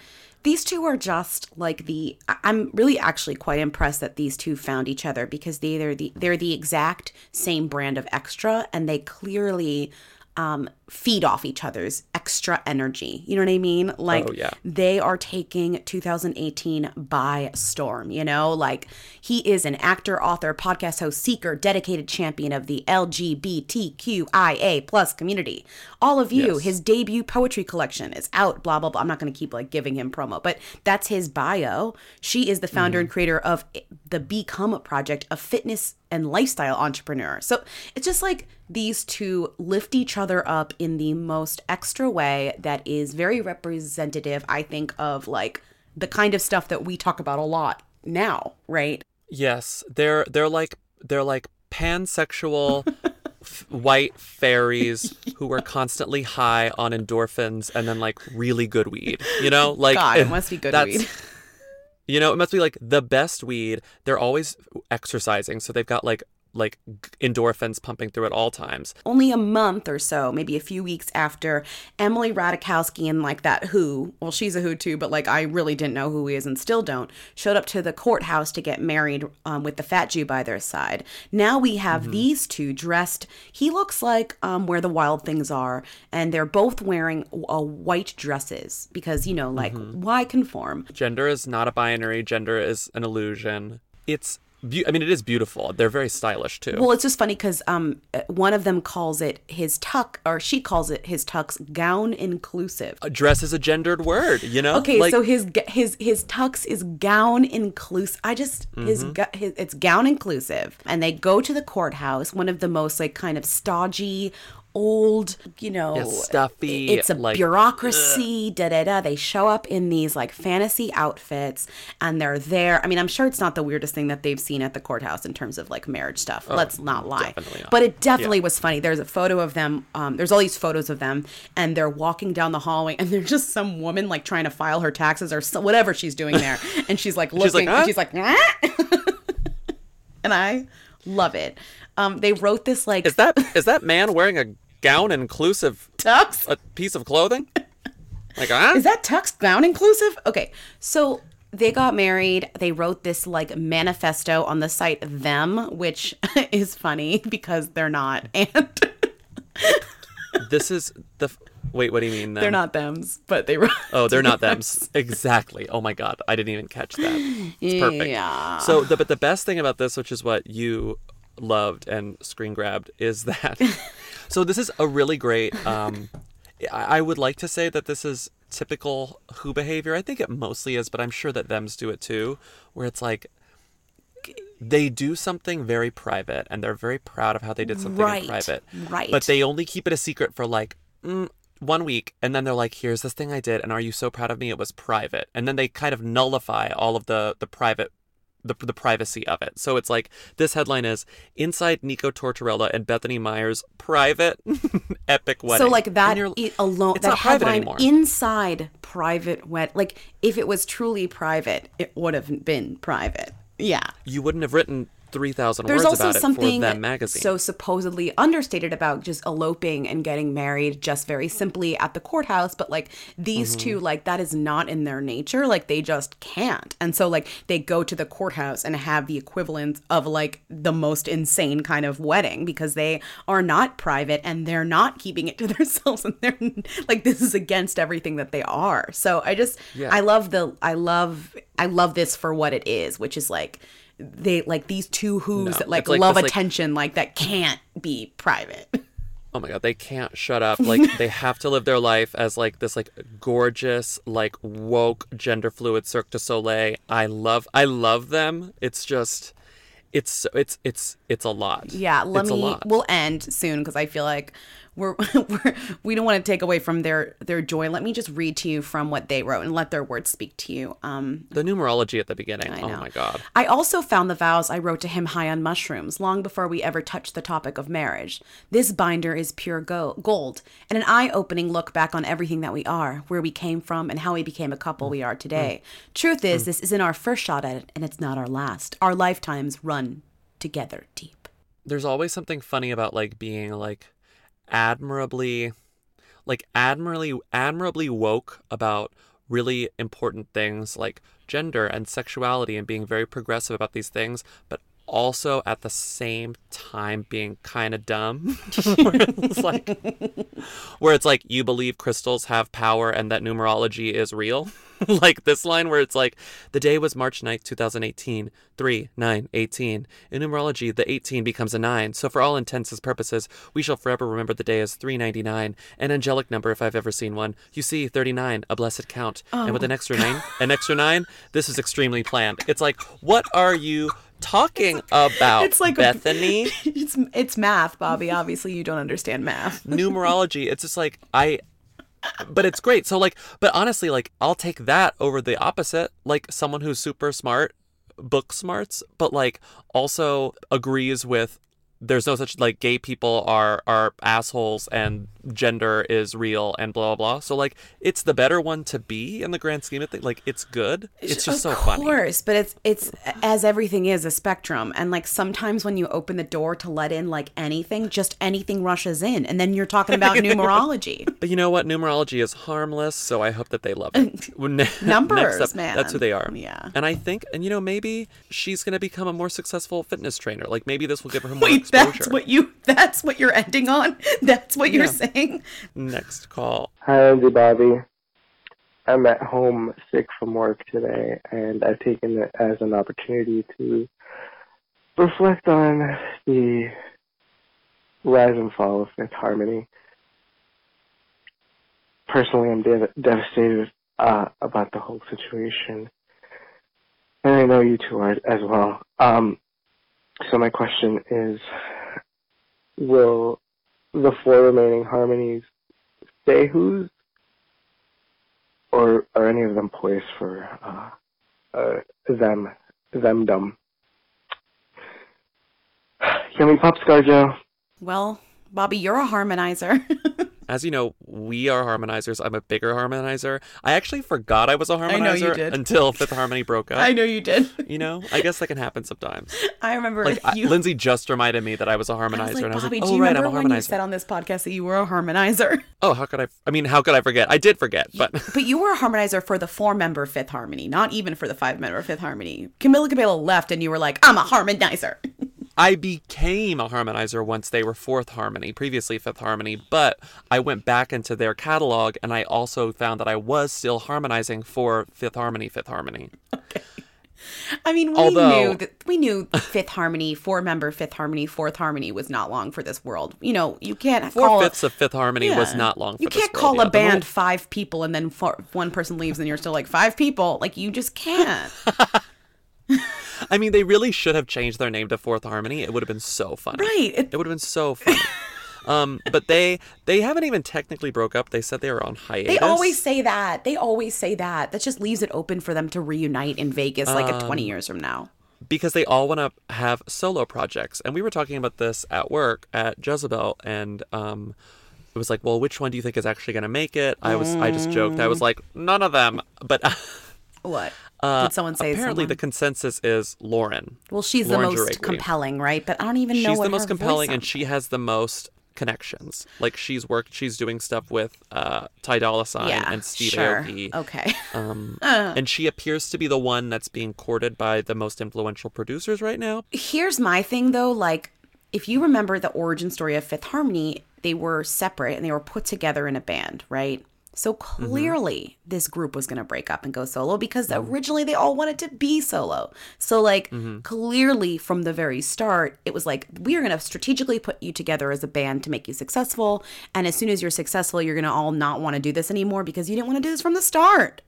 these two are just like the. I'm really actually quite impressed that these two found each other because they they're the they're the exact same brand of extra and they clearly um, feed off each other's extra energy. You know what I mean? Oh, like Oh, yeah. they are taking 2018 by storm, you know? Like he is an actor, author, podcast host, seeker, dedicated champion of the LGBTQIA plus community. All of you, Yes. his debut poetry collection is out, blah, blah, blah. I'm not going to keep like giving him promo, but that's his bio. She is the founder and mm-hmm. creator of the Become Project, a fitness and lifestyle entrepreneur. So it's just like these two lift each other up in the most extra way that is very representative, I think, of like the kind of stuff that we talk about a lot now, right? Yes, they're they're like they're like pansexual f- white fairies who are constantly high on endorphins and then like really good weed. You know, like God, it must be good that's- weed. You know, it must be like the best weed. They're always exercising, so they've got like like endorphins pumping through at all times. only a month or so, maybe a few weeks after Emily Ratajkowski and like that Who, well, she's a Who too, but like I really didn't know who he is and still don't, showed up to the courthouse to get married um, with the fat Jew by their side. Now we have these two dressed. He looks like um, where the wild things are, and they're both wearing uh, white dresses because you know, like why conform? Gender is not a binary. Gender is an illusion. It's be- I mean, it is beautiful. They're very stylish too. Well, it's just funny because um, uh, one of them calls it his tuck, or she calls it his tuck's gown inclusive. A dress is a gendered word, you know? Okay, Like- so his his his tux is gown inclusive. I just his, Mhm. gu- his it's gown inclusive, and they go to the courthouse, one of the most like kind of stodgy, old, you know, Yeah, stuffy, It's a like, bureaucracy. Da da da. They show up in these like fantasy outfits, and they're there. I mean, I'm sure it's not the weirdest thing that they've seen at the courthouse in terms of like marriage stuff. Oh, Let's not lie. not. But it definitely Yeah. was funny. There's a photo of them. Um, there's all these photos of them, and they're walking down the hallway, and [LAUGHS] there's just some woman like trying to file her taxes or so, whatever she's doing there, [LAUGHS] and she's like She's like, looking, "Huh?" and she's like, [LAUGHS] and I love it. Um, they wrote this like Is that is that man wearing a gown inclusive [LAUGHS] tux? A piece of clothing? Like ah? Is that tux gown inclusive? Okay, so they got married. They wrote this like manifesto on the site them, which [LAUGHS] is funny because they're not, and [LAUGHS] this is the wait. What do you mean? Then? they're not them's, but they wrote. Oh, they're not them's. Exactly. Oh my god, I didn't even catch that. It's perfect. Yeah. So the but the best thing about this, which is what you loved and screen grabbed, is that. [LAUGHS] so this is a really great. Um, I I would like to say that this is typical who behavior. I think it mostly is, but I'm sure that them's do it too, where it's like they do something very private and they're very proud of how they did something Right, in private. right. But they only keep it a secret for like mm, one week and then they're like, here's this thing I did. And are you so proud of me? It was private. And then they kind of nullify all of the, the private. The, the privacy of it. So it's like this headline is Inside Nico Tortorella and Bethany Meyers private [LAUGHS] epic wedding. So like that you're- alone, it's that not private anymore. inside private wed. Like if it was truly private, it would have been private. Yeah. you wouldn't have written 3,000 There's words also about it for something them magazine. so supposedly understated about just eloping and getting married just very simply at the courthouse, but like these Mhm. two, like that is not in their nature. Like they just can't. And so like they go to the courthouse and have the equivalent of like the most insane kind of wedding because they are not private and they're not keeping it to [LAUGHS] themselves and they're like this is against everything that they are. So I just Yeah. I love the I love I love this for what it is, which is like they like these two who's No, that like, like love this, attention like that can't be private. [LAUGHS] oh my god they can't shut up like [LAUGHS] they have to live their life as like this like gorgeous like woke gender fluid cirque du soleil i love i love them it's just it's it's it's it's a lot Yeah, let it's me. We'll end soon because I feel like we're, [LAUGHS] we're we don't want to take away from their their joy. Let me just read to you from what they wrote and let their words speak to you. Um, the numerology at the beginning oh my god I also found the vows I wrote to him high on mushrooms long before we ever touched the topic of marriage. This binder is pure go- gold and an eye opening look back on everything that we are, where we came from, and how we became a couple we are mm. today. Mm. Truth is, mm. this isn't our first shot at it, and it's not our last. Our lifetimes run together deep. there's always something funny about like being like admirably like admirably admirably woke about really important things like gender and sexuality and being very progressive about these things but also at the same time being kind of dumb. [LAUGHS] where it's like, where it's like you believe crystals have power and that numerology is real. [LAUGHS] like this line where it's like, the day was March 9th, 2018, 3, 9, 18. In numerology, the 18 becomes a 9. So for all intents and purposes, we shall forever remember the day as 399, an angelic number if I've ever seen one. You see, 39, a blessed count. and with Oh, an extra 9, an extra 9, this is extremely planned. It's like, what are you talking about, It's like Bethany? [LAUGHS] it's it's math, Bobby. Obviously, you don't understand math. numerology it's just like i but it's great. So like but honestly like i'll take that over the opposite like someone who's super smart book smarts but like also agrees with there's no such like gay people are are assholes and gender is real and blah blah blah so like it's the better one to be in the grand scheme of things like it's good it's just so funny. of course, but it's it's as everything is a spectrum, and like sometimes when you open the door to let in like anything, just anything rushes in, and then you're talking about [LAUGHS] numerology. But you know what? Numerology is harmless, so I hope that they love it. [LAUGHS] [LAUGHS] Numbers, up, man. That's who they are. Yeah. And I think, and you know, maybe she's going to become a more successful fitness trainer. Like maybe this will give her more Wait, exposure. that's what you that's what you're ending on. That's what you're Yeah. saying. Next call. Hi, Lindsey Bobby. I'm at home sick from work today, and I've taken it as an opportunity to reflect on the rise and fall of Fifth Harmony. Personally, I'm dev- devastated uh, about the whole situation, and I know you two are as well. Um, so my question is, will the four remaining harmonies stay who's or are any of them poised for uh, uh, them, themdom? Yummy Pop Scarjo. Well, Bobby, you're a harmonizer. [LAUGHS] As you know, we are harmonizers. I'm a bigger harmonizer. I actually forgot I was a harmonizer I know you did. until Fifth Harmony broke up. I know you did. You know, I guess that can happen sometimes. [LAUGHS] I remember Like I- Lindsey just reminded me that I was a harmonizer, I was like, and I was Bobby, like, do "Oh you right, I'm remember a when you said on this podcast that you were a harmonizer? [LAUGHS] Oh, how could I? I mean, how could I forget? I did forget, but But you were a harmonizer for the four-member Fifth Harmony, not even for the five-member Fifth Harmony. Camila Cabello left, and you were like, "I'm a harmonizer." [LAUGHS] I became a harmonizer once they were fourth harmony, previously fifth harmony, but I went back into their catalog and I also found that I was still harmonizing for fifth harmony, fifth harmony. Okay. I mean, we Although- knew that we knew Fifth Harmony, four-member Fifth Harmony, Fourth Harmony was not long for this world. You know, you can't Four call fifths of fifth harmony was not long for You can't world, call yeah. a band five people and then four, one person leaves and you're still like five people. Like you just can't. [LAUGHS] [LAUGHS] I mean, they really should have changed their name to fourth harmony. It would have been so funny. Right. It, would have been so funny. [LAUGHS] um, but they they haven't even technically broke up. They said they were on hiatus. They always say that. They always say that. That just leaves it open for them to reunite in Vegas like at 20 Um, years from now. because they all want to have solo projects. And we were talking about this at work at Jezebel, and um, it was like, well, which one do you think is actually going to make it? I was, I just joked. I was like, none of them. But [LAUGHS] What? uh, Did someone say apparently someone? the consensus is Lauren. Well, she's Lauren the most compelling, right? But I don't even know She's the most compelling, and she has the most connections. Like she's worked, she's doing stuff with uh, Ty Dolla Sign Yeah, and Steve sure. Aoki. Okay. Um, [LAUGHS] Uh. and she appears to be the one that's being courted by the most influential producers right now. Here's my thing though, like if you remember the origin story of Fifth Harmony, they were separate and they were put together in a band, right? So Mm-hmm. clearly this group was going to break up and go solo because Mm-hmm. originally they all wanted to be solo. So like Mhm. clearly from the very start, it was like we are going to strategically put you together as a band to make you successful and as soon as you're successful, you're going to all not want to do this anymore because you didn't want to do this from the start.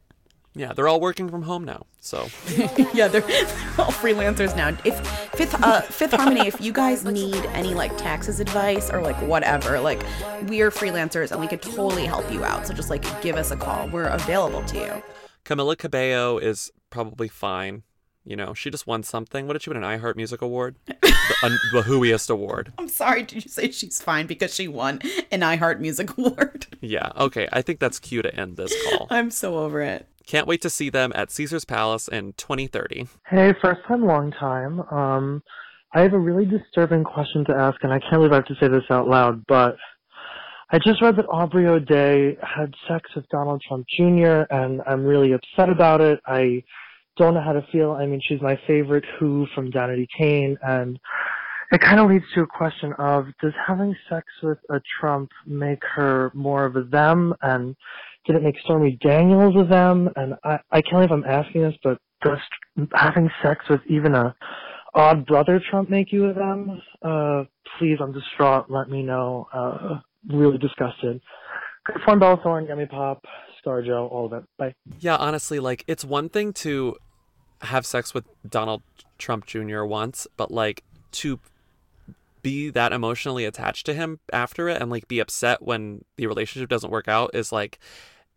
Yeah, they're all working from home now. So [LAUGHS] yeah, they're, [LAUGHS] they're all freelancers now. If Fifth uh, Fifth Harmony, if you guys need any like taxes advice or like whatever, like we are freelancers and we could totally help you out. So just like give us a call. We're available to you. Camila Cabello is probably fine. You know, she just won something. What did she win? An iHeart Music Award, [LAUGHS] the, un- the Whoiest Award. I'm sorry, did you say she's fine because she won an iHeart Music Award? Yeah. Okay. I think that's cue to end this call. I'm so over it. Can't wait to see them at Caesar's Palace in 2030. Hey, first time, long time. Um, I have a really disturbing question to ask, and I can't believe I have to say this out loud, but I just read that Aubrey O'Day had sex with Donald Trump Jr., and I'm really upset about it. I don't know how to feel. I mean, she's my favorite Who from Danity Kane, and it kind of leads to a question of does having sex with a Trump make her more of a them, and did it make Stormy Daniels of them? And I, I can't believe I'm asking this, but does having sex with even a odd brother Trump make you a them? Uh, please, I'm distraught. Let me know. Uh, really disgusted. Good fun, Bella Thorne, Yummy Pop, Scarjo, all of it. Bye. Yeah, honestly, like it's one thing to have sex with Donald Trump Jr. once, but like to be that emotionally attached to him after it and like be upset when the relationship doesn't work out is like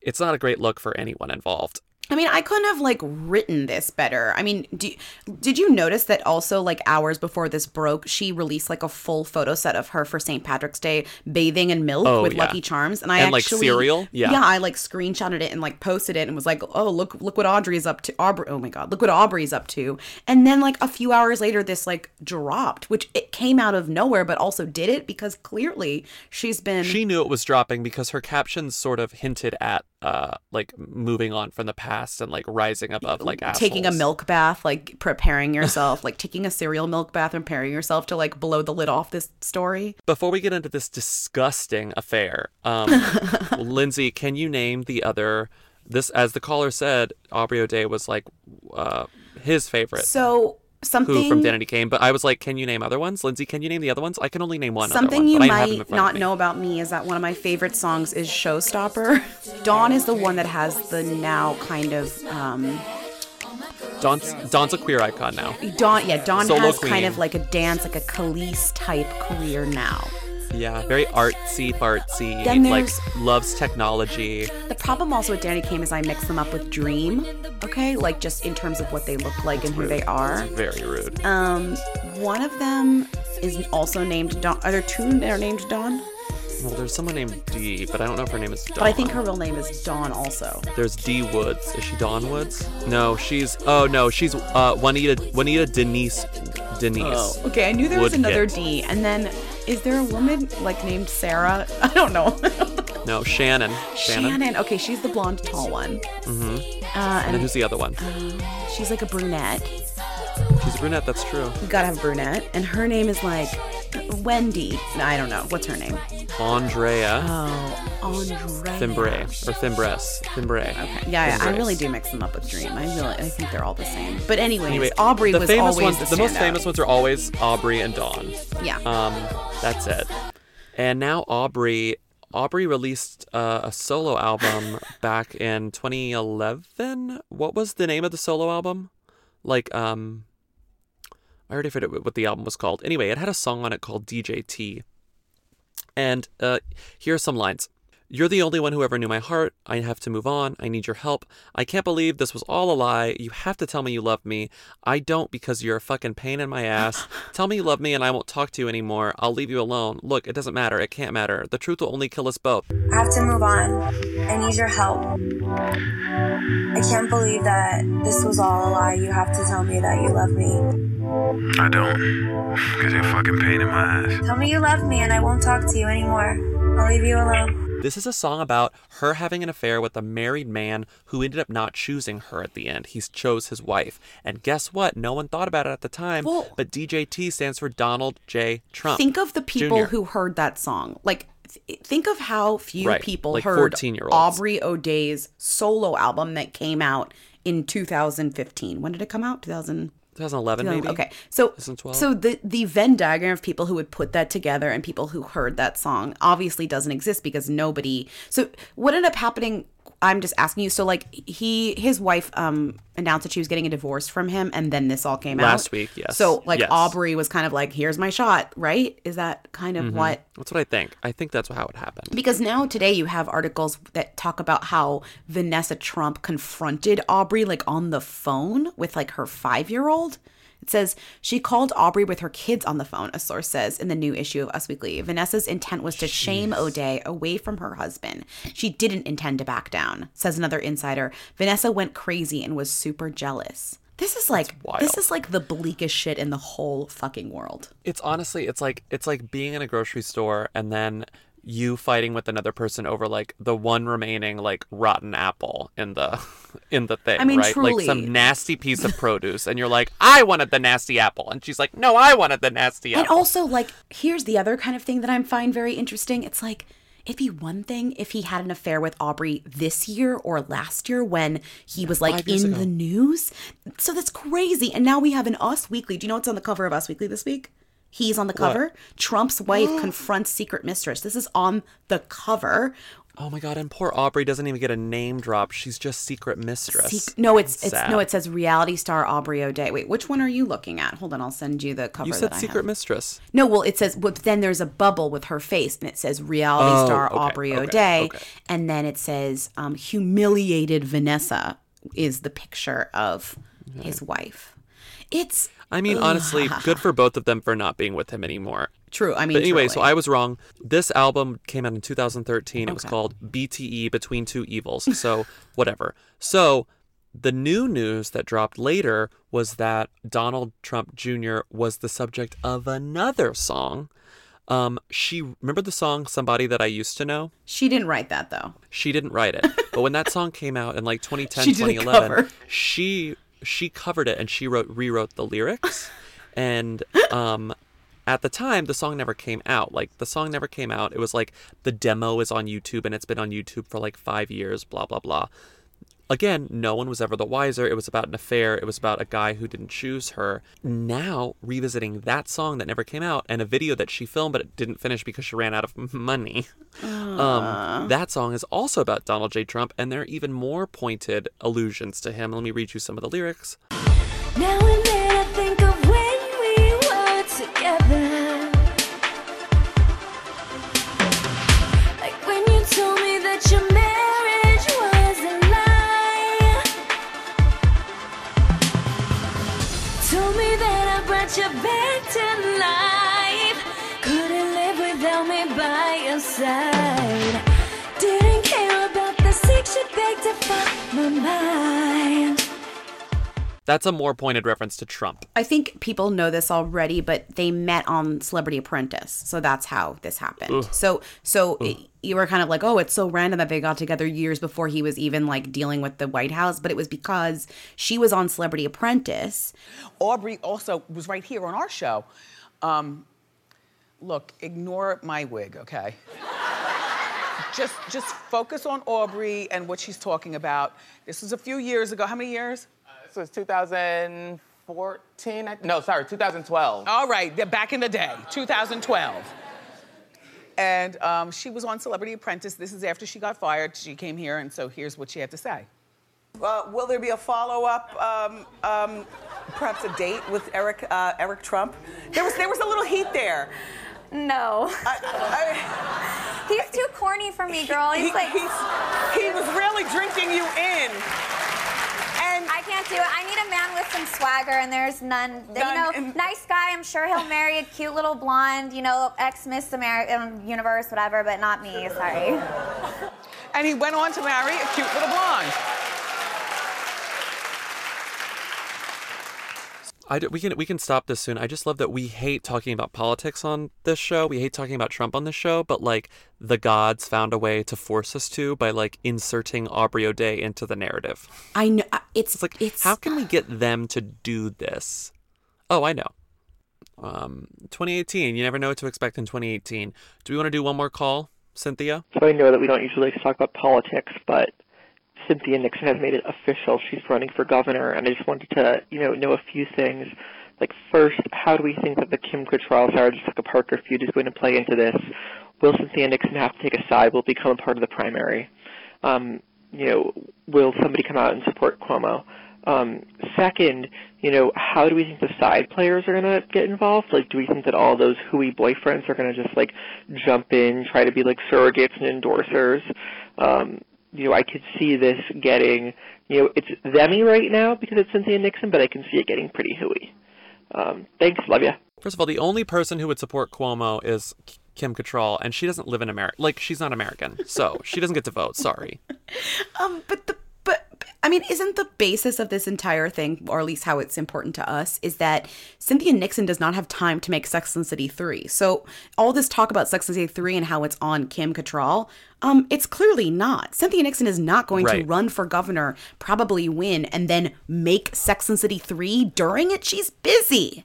it's not a great look for anyone involved. I mean, I couldn't have like written this better. I mean, do, did you notice that also like hours before this broke, she released like a full photo set of her for St. Patrick's Day bathing in milk Oh, with yeah. Lucky Charms, and I And, like, actually cereal? Yeah. yeah, I like screenshotted it and like posted it and was like, oh look look what Audrey's up to. Aubrey, oh my god, look what Aubrey's up to. And then like a few hours later, this like dropped, which it came out of nowhere, but also did it because clearly she's been She knew it was dropping because her captions sort of hinted at uh like moving on from the past and like rising above like taking a milk bath, like preparing [LAUGHS] yourself, like taking a cereal milk bath and preparing yourself to like blow the lid off this story. Before we get into this disgusting affair, um, [LAUGHS] Lindsey, can you name the other? This, as the caller said, Aubrey O'Day was like uh, his favorite. So something Who from Danity Kane, but I was like, can you name other ones? Lindsey, can you name the other ones? I can only name one. Something one, you but I have them in might not know about me is that one of my favorite songs is Showstopper. [LAUGHS] Dawn is the one that has the now kind of um Dawn's, Dawn's a queer icon now. Dawn yeah, Dawn Solo has queen. kind of like a dance, like a Kelis type career now. Yeah, very artsy, fartsy. Then like loves technology. The problem also with Danity Kane is I mix them up with Dream, okay? Like just in terms of what they look like and who they are. Very rude. Um, one of them is also named Dawn. Are there two that are named Dawn? Well, there's someone named Dee, but I don't know if her name is Dawn. But I think her real name is Dawn also. There's Dee Woods. Is she Dawn Woods? No, she's. Oh no, she's uh, Juanita. Juanita Denise. Denise. Oh, okay. I knew there was another D. And then, is there a woman like named Sarah? [LAUGHS] I don't know. [LAUGHS] No, Shannon. Shannon. Shannon. Okay, she's the blonde, tall one. Mm-hmm. Uh, and and then who's the other one? she's like a brunette. She's a brunette. That's true. You gotta have a brunette. And her name is like Wendy. I don't know. What's her name? Andrea. Oh, Andrea. Thimbre or Thimbres. Thimbre. Okay. Yeah, I really do mix them up with Dream. I really, I think they're all the same. But anyways, Anyway, Aubrey the was famous always ones, the, the most famous ones are always Aubrey and Dawn. Yeah. Um, that's it. And now Aubrey, Aubrey released uh, a solo album back in 2011. What was the name of the solo album? Like, um, I already forget what the album was called. Anyway, it had a song on it called DJT. And uh, here are some lines. You're the only one who ever knew my heart. I have to move on. I need your help. I can't believe this was all a lie. You have to tell me you love me. I don't because you're a fucking pain in my ass. [LAUGHS] tell me you love me and I won't talk to you anymore. I'll leave you alone. Look, it doesn't matter. It can't matter. The truth will only kill us both. I have to move on. I need your help. I can't believe that this was all a lie. You have to tell me that you love me. I don't. Because you're a fucking pain in my ass. Tell me you love me and I won't talk to you anymore. I'll leave you alone. This is a song about her having an affair with a married man who ended up not choosing her at the end. He chose his wife. And guess what? No one thought about it at the time, but DJT stands for Donald J. Trump. Think of the people Jr.. who heard that song. Like, th- think of how few Right, people like heard Aubrey O'Day's solo album that came out in 2015. When did it come out? 2000. 2011, maybe? Okay, so 2012? so the the Venn diagram of people who would put that together and people who heard that song obviously doesn't exist because nobody. So what ended up happening? I'm just asking you. So like he his wife um announced that she was getting a divorce from him, and then this all came out Last week, yes. So like Yes. Aubrey was kind of like, "Here's my shot," right? Is that kind of Mhm. what? That's what I think. I think that's how it happened. Because now today you have articles that talk about how Vanessa Trump confronted Aubrey like on the phone with like her five year old. It says she called Aubrey with her kids on the phone, a source says in the new issue of Us Weekly. Vanessa's intent was to shame O'Day away from her husband. She didn't intend to back down, says another insider. Vanessa went crazy and was super jealous. This is like this is like the bleakest shit in the whole fucking world. It's honestly, it's like it's like being in a grocery store and then you fighting with another person over like the one remaining like rotten apple in the [LAUGHS] in the thing, I mean, right? truly. Like some nasty piece of produce, and you're like, I wanted the nasty apple, and she's like, No, I wanted the nasty And apple. And also, like, here's the other kind of thing that I find very interesting. It's like, it'd be one thing if he had an affair with Aubrey this year or last year when he was like in ago. the news. So that's crazy. And now we have an Us Weekly. Do you know what's on the cover of Us Weekly this week? He's on the What? cover. Trump's wife [GASPS] confronts secret mistress. This is on the cover. oh my god! And poor Aubrey doesn't even get a name drop. She's just secret mistress. Sec- no, it's it's Sad. no, it says reality star Aubrey O'Day. Wait, which one are you looking at? Hold on, I'll send you the cover. You said secret mistress. No, well, it says, but then there's a bubble with her face, and it says reality Oh, star okay, Aubrey okay, O'Day, okay. and then it says um, humiliated Vanessa is the picture of his wife. It's. I mean, honestly, good for both of them for not being with him anymore. True. I mean, but anyway, so. I was wrong. This album came out in 2013. It was called BTE Between Two Evils. So, [LAUGHS] whatever. So, the new news that dropped later was that Donald Trump Jr. was the subject of another song. Um, she remember the song "Somebody That I Used to Know." She didn't write that though. She didn't write it, but when that song came out in like 2010, [LAUGHS] She 2011, she she covered it and she wrote rewrote the lyrics, [LAUGHS] and um, at the time the song never came out. Like the song never came out. It was like the demo is on YouTube and it's been on YouTube for like five years. Blah blah blah. Again, no one was ever the wiser. It was about an affair. It was about a guy who didn't choose her. Now, revisiting that song that never came out and a video that she filmed but it didn't finish because she ran out of [LAUGHS] money. Um, that song is also about Donald J. Trump, and there are even more pointed allusions to him. Let me read you some of the lyrics. That's a more pointed reference to Trump. I think people know this already, but they met on Celebrity Apprentice, so that's how this happened. Ugh. So, so you were kind of like, oh, it's so random that they got together years before he was even like dealing with the White House, but it was because she was on Celebrity Apprentice. Aubrey also was right here on our show. Um, look, ignore my wig, okay? [LAUGHS] just, just focus on Aubrey and what she's talking about. This was a few years ago. How many years? This was 2014. No, sorry, 2012. All right, back in the day, 2012. And um, she was on Celebrity Apprentice. This is after she got fired. She came here, and so here's what she had to say. Uh, will there be a follow-up, um, um, perhaps a date with Eric, uh, Eric Trump? There was, there was a little heat there. No. he's too corny for me, girl. He's He- like he's- he was really drinking you in. And I can't do it. I need a man with some swagger, and there's none. you know, nice guy. I'm sure he'll marry a cute little blonde, you know, ex Miss American um, Universe, whatever, but not me. Sorry. And he went on to marry a cute little blonde. I d- we can we can stop this soon. I just love that we hate talking about politics on this show. We hate talking about Trump on this show, but like the gods found a way to force us to by like inserting Aubrey O'Day into the narrative. I know it's, like it's, how can we get them to do this? Oh, I know. Um, 2018. You never know what to expect in 2018. Do we want to do one more call, Cynthia? So I know that we don't usually like to talk about politics, but Cynthia Nixon has made it official. She's running for governor, and I just wanted to, you know, know a few things. Like first, how do we think that the Kim Cattrall Sarah Jessica Parker feud is going to play into this? Will Cynthia Nixon have to take a side? Will become a part of the primary? Um, you know, will somebody come out and support Cuomo? Um, second, you know, how do we think the side players are going to get involved? Like, do we think that all those hooey boyfriends are going to just like jump in, try to be like surrogates and endorsers? Um, you know, I could see this getting, you know, it's themy right now because it's Cynthia Nixon, but I can see it getting pretty hooey. Um, thanks, love ya. First of all, the only person who would support Cuomo is Kim Cattrall, and she doesn't live in America. Like she's not American, so she doesn't get to vote. Sorry. [LAUGHS] Um, but the but I mean, isn't the basis of this entire thing, or at least how it's important to us, is that Cynthia Nixon does not have time to make Sex and the City 3. So all this talk about Sex and the City 3 and how it's on Kim Cattrall, um, it's clearly not. Cynthia Nixon is not going to run for governor, probably win, and then make Sex and the City 3 during it. She's busy.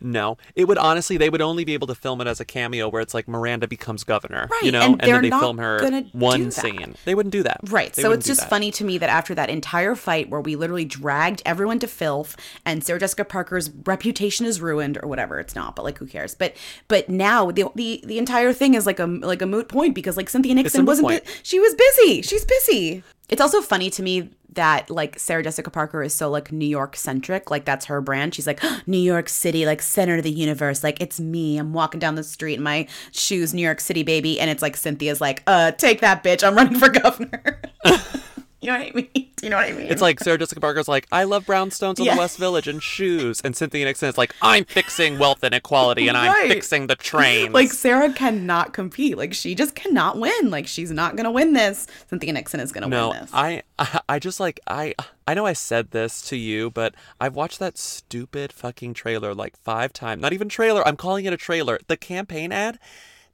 No, it would honestly. They would only be able to film it as a cameo, where it's like Miranda becomes governor, Right, you know, and and, then they film her one scene. They wouldn't do that, Right. They so it's just funny to me that after that entire fight where we literally dragged everyone to filth and Sarah Jessica Parker's reputation is ruined or whatever, it's not, but like who cares? But but now the the, the entire thing is like a like a moot point because like Cynthia Nixon wasn't bu- she was busy. She's busy. It's also funny to me that like Sarah Jessica Parker is so like New York centric, like that's her brand. She's like New York City, like center of the universe, like it's me. I'm walking down the street in my shoes, New York City baby, and it's like Cynthia's like, uh, take that bitch, I'm running for governor. [LAUGHS] [LAUGHS] you know what I mean? [LAUGHS] Do you know what I mean? It's like Sarah Jessica Parker's like, I love brownstones on Yeah. the West Village and shoes, and Cynthia Nixon is like, I'm fixing wealth inequality and I'm fixing the trains. [LAUGHS] Like Sarah cannot compete. Like she just cannot win. Like she's not gonna win this. Cynthia Nixon is gonna no, win this. I, I [LAUGHS] I just like I I know I said this to you, but I've watched that stupid fucking trailer like five times. Not even trailer. I'm calling it a trailer. The campaign ad.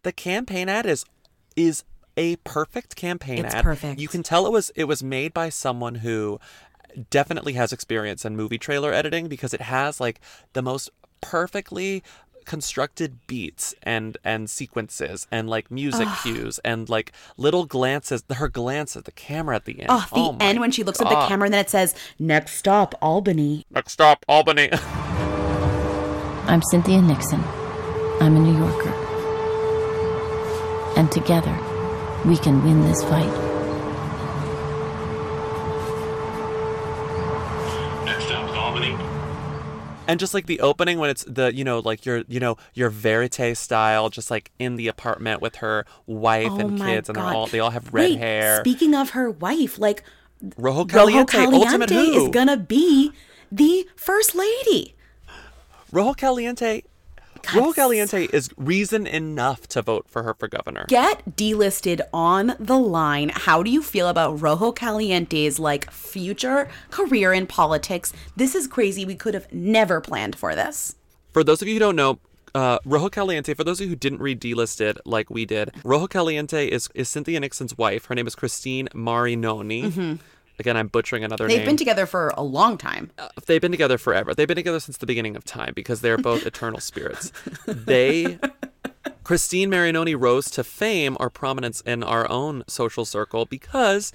The campaign ad is is a perfect campaign It's ad. perfect. You can tell it was it was made by someone who definitely has experience in movie trailer editing because it has like the most perfectly constructed beats and and sequences and like music Ugh. cues and like little glances her glance at the camera at the end Oh, the my end when she looks at the camera and then it says, Next stop, Albany. next stop albany [LAUGHS] I'm Cynthia Nixon. I'm a New Yorker. And together, we can win this fight. Next stop is Albany. and just like the opening when it's the you know like your you know your verite style just like in the apartment with her wife Oh and my kids and they're all they all have red Wait, hair Speaking of her wife, like rojo Rojo caliente, ultimate Caliente who is gonna be the first lady. rojo caliente rojo caliente is reason enough to vote for her for governor Get Dlisted on the line. How do you feel about Rojo Caliente's like future career in politics? This is crazy. We could have never planned for this. For those of you who don't know, uh, Rojo Caliente, for those of you who didn't read Dlisted like we did, Rojo Caliente is, is Cynthia Nixon's wife. Her name is Christine Marinoni. Mhm. Again, I'm butchering another name. They've name. been together for a long time. Uh, they've been together forever. They've been together since the beginning of time because they're both [LAUGHS] eternal spirits. They, Christine Marinoni, rose to fame or prominence in our own social circle because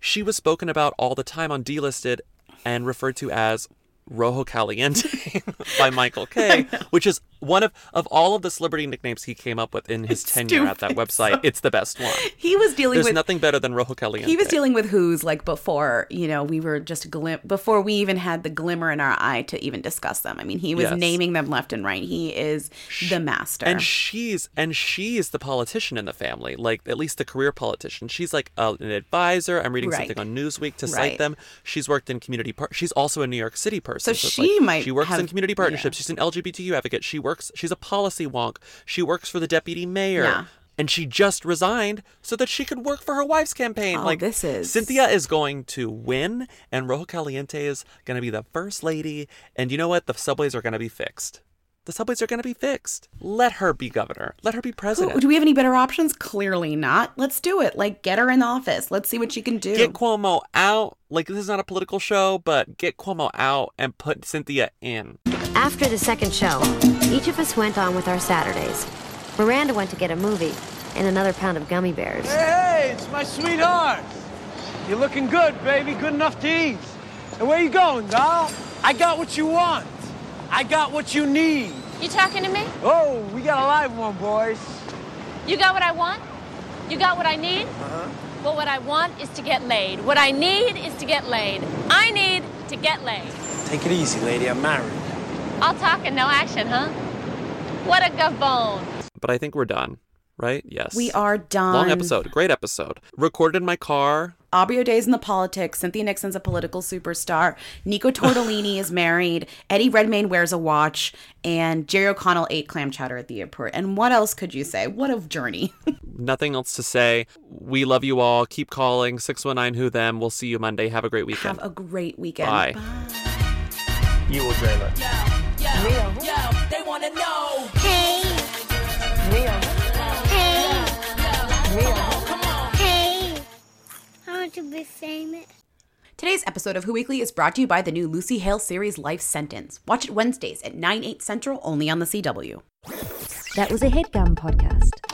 she was spoken about all the time on Dlisted and referred to as Rojo Caliente [LAUGHS] by Michael K, [LAUGHS] which is one of of all of the celebrity nicknames he came up with in his tenure at that website. [LAUGHS] It's the best one. He was dealing There's with nothing better than Rojo Caliente. He was dealing with who's like before, you know, we were just glim before we even had the glimmer in our eye to even discuss them. I mean, he was Yes. naming them left and right. He is the master. And she's and she's the politician in the family, like at least the career politician. She's like a, an advisor. I'm reading Right. something on Newsweek to Right. cite them. She's worked in community. Par- she's also a New York City person. So it's she might She works in community partnerships. She's an LGBTQ advocate. She works. She's a policy wonk. She works for the deputy mayor. Yeah. And she just resigned so that she could work for her wife's campaign. Oh, like this is- Cynthia is going to win, and Rojo Caliente is going to be the first lady. And you know what? The subways are going to be fixed. The subways are going to be fixed. Let her be governor. Let her be president. Do we have any better options? Clearly not. Let's do it. Like, get her in the office. Let's see what she can do. Get Cuomo out. Like this is not a political show, but get Cuomo out and put Cynthia in. After the second show, each of us went on with our Saturdays. Miranda went to get a movie and another pound of gummy bears. Hey, it's my sweetheart. You're looking good, baby. Good enough to eat. And where you going, doll? I got what you want. I got what you need. You talking to me? Oh, we got a live one, boys. You got what I want? You got what I need? Uh-huh. Well, what I want is to get laid. What I need is to get laid. I need to get laid. Take it easy, lady. I'm married. All talk and no action, huh? What a gavone. But I think we're done, right? Yes. We are done. Long episode. Great episode. Recorded in my car. Aubrey O'Day's in the politics. Cynthia Nixon's a political superstar. Nico [LAUGHS] Tortellini is married. Eddie Redmayne wears a watch. And Jerry O'Connell ate clam chowder at the airport. And what else could you say? What a journey. [LAUGHS] Nothing else to say. We love you all. Keep calling 619 Who Them. We'll see you Monday. Have a great weekend. Have a great weekend. Bye. You Hey. Hey. Hey. I want to be famous. Today's episode of Who Weekly is brought to you by the new Lucy Hale series Life Sentence. Watch it Wednesdays at 9, 8 central only on the CW. That was a headgum podcast.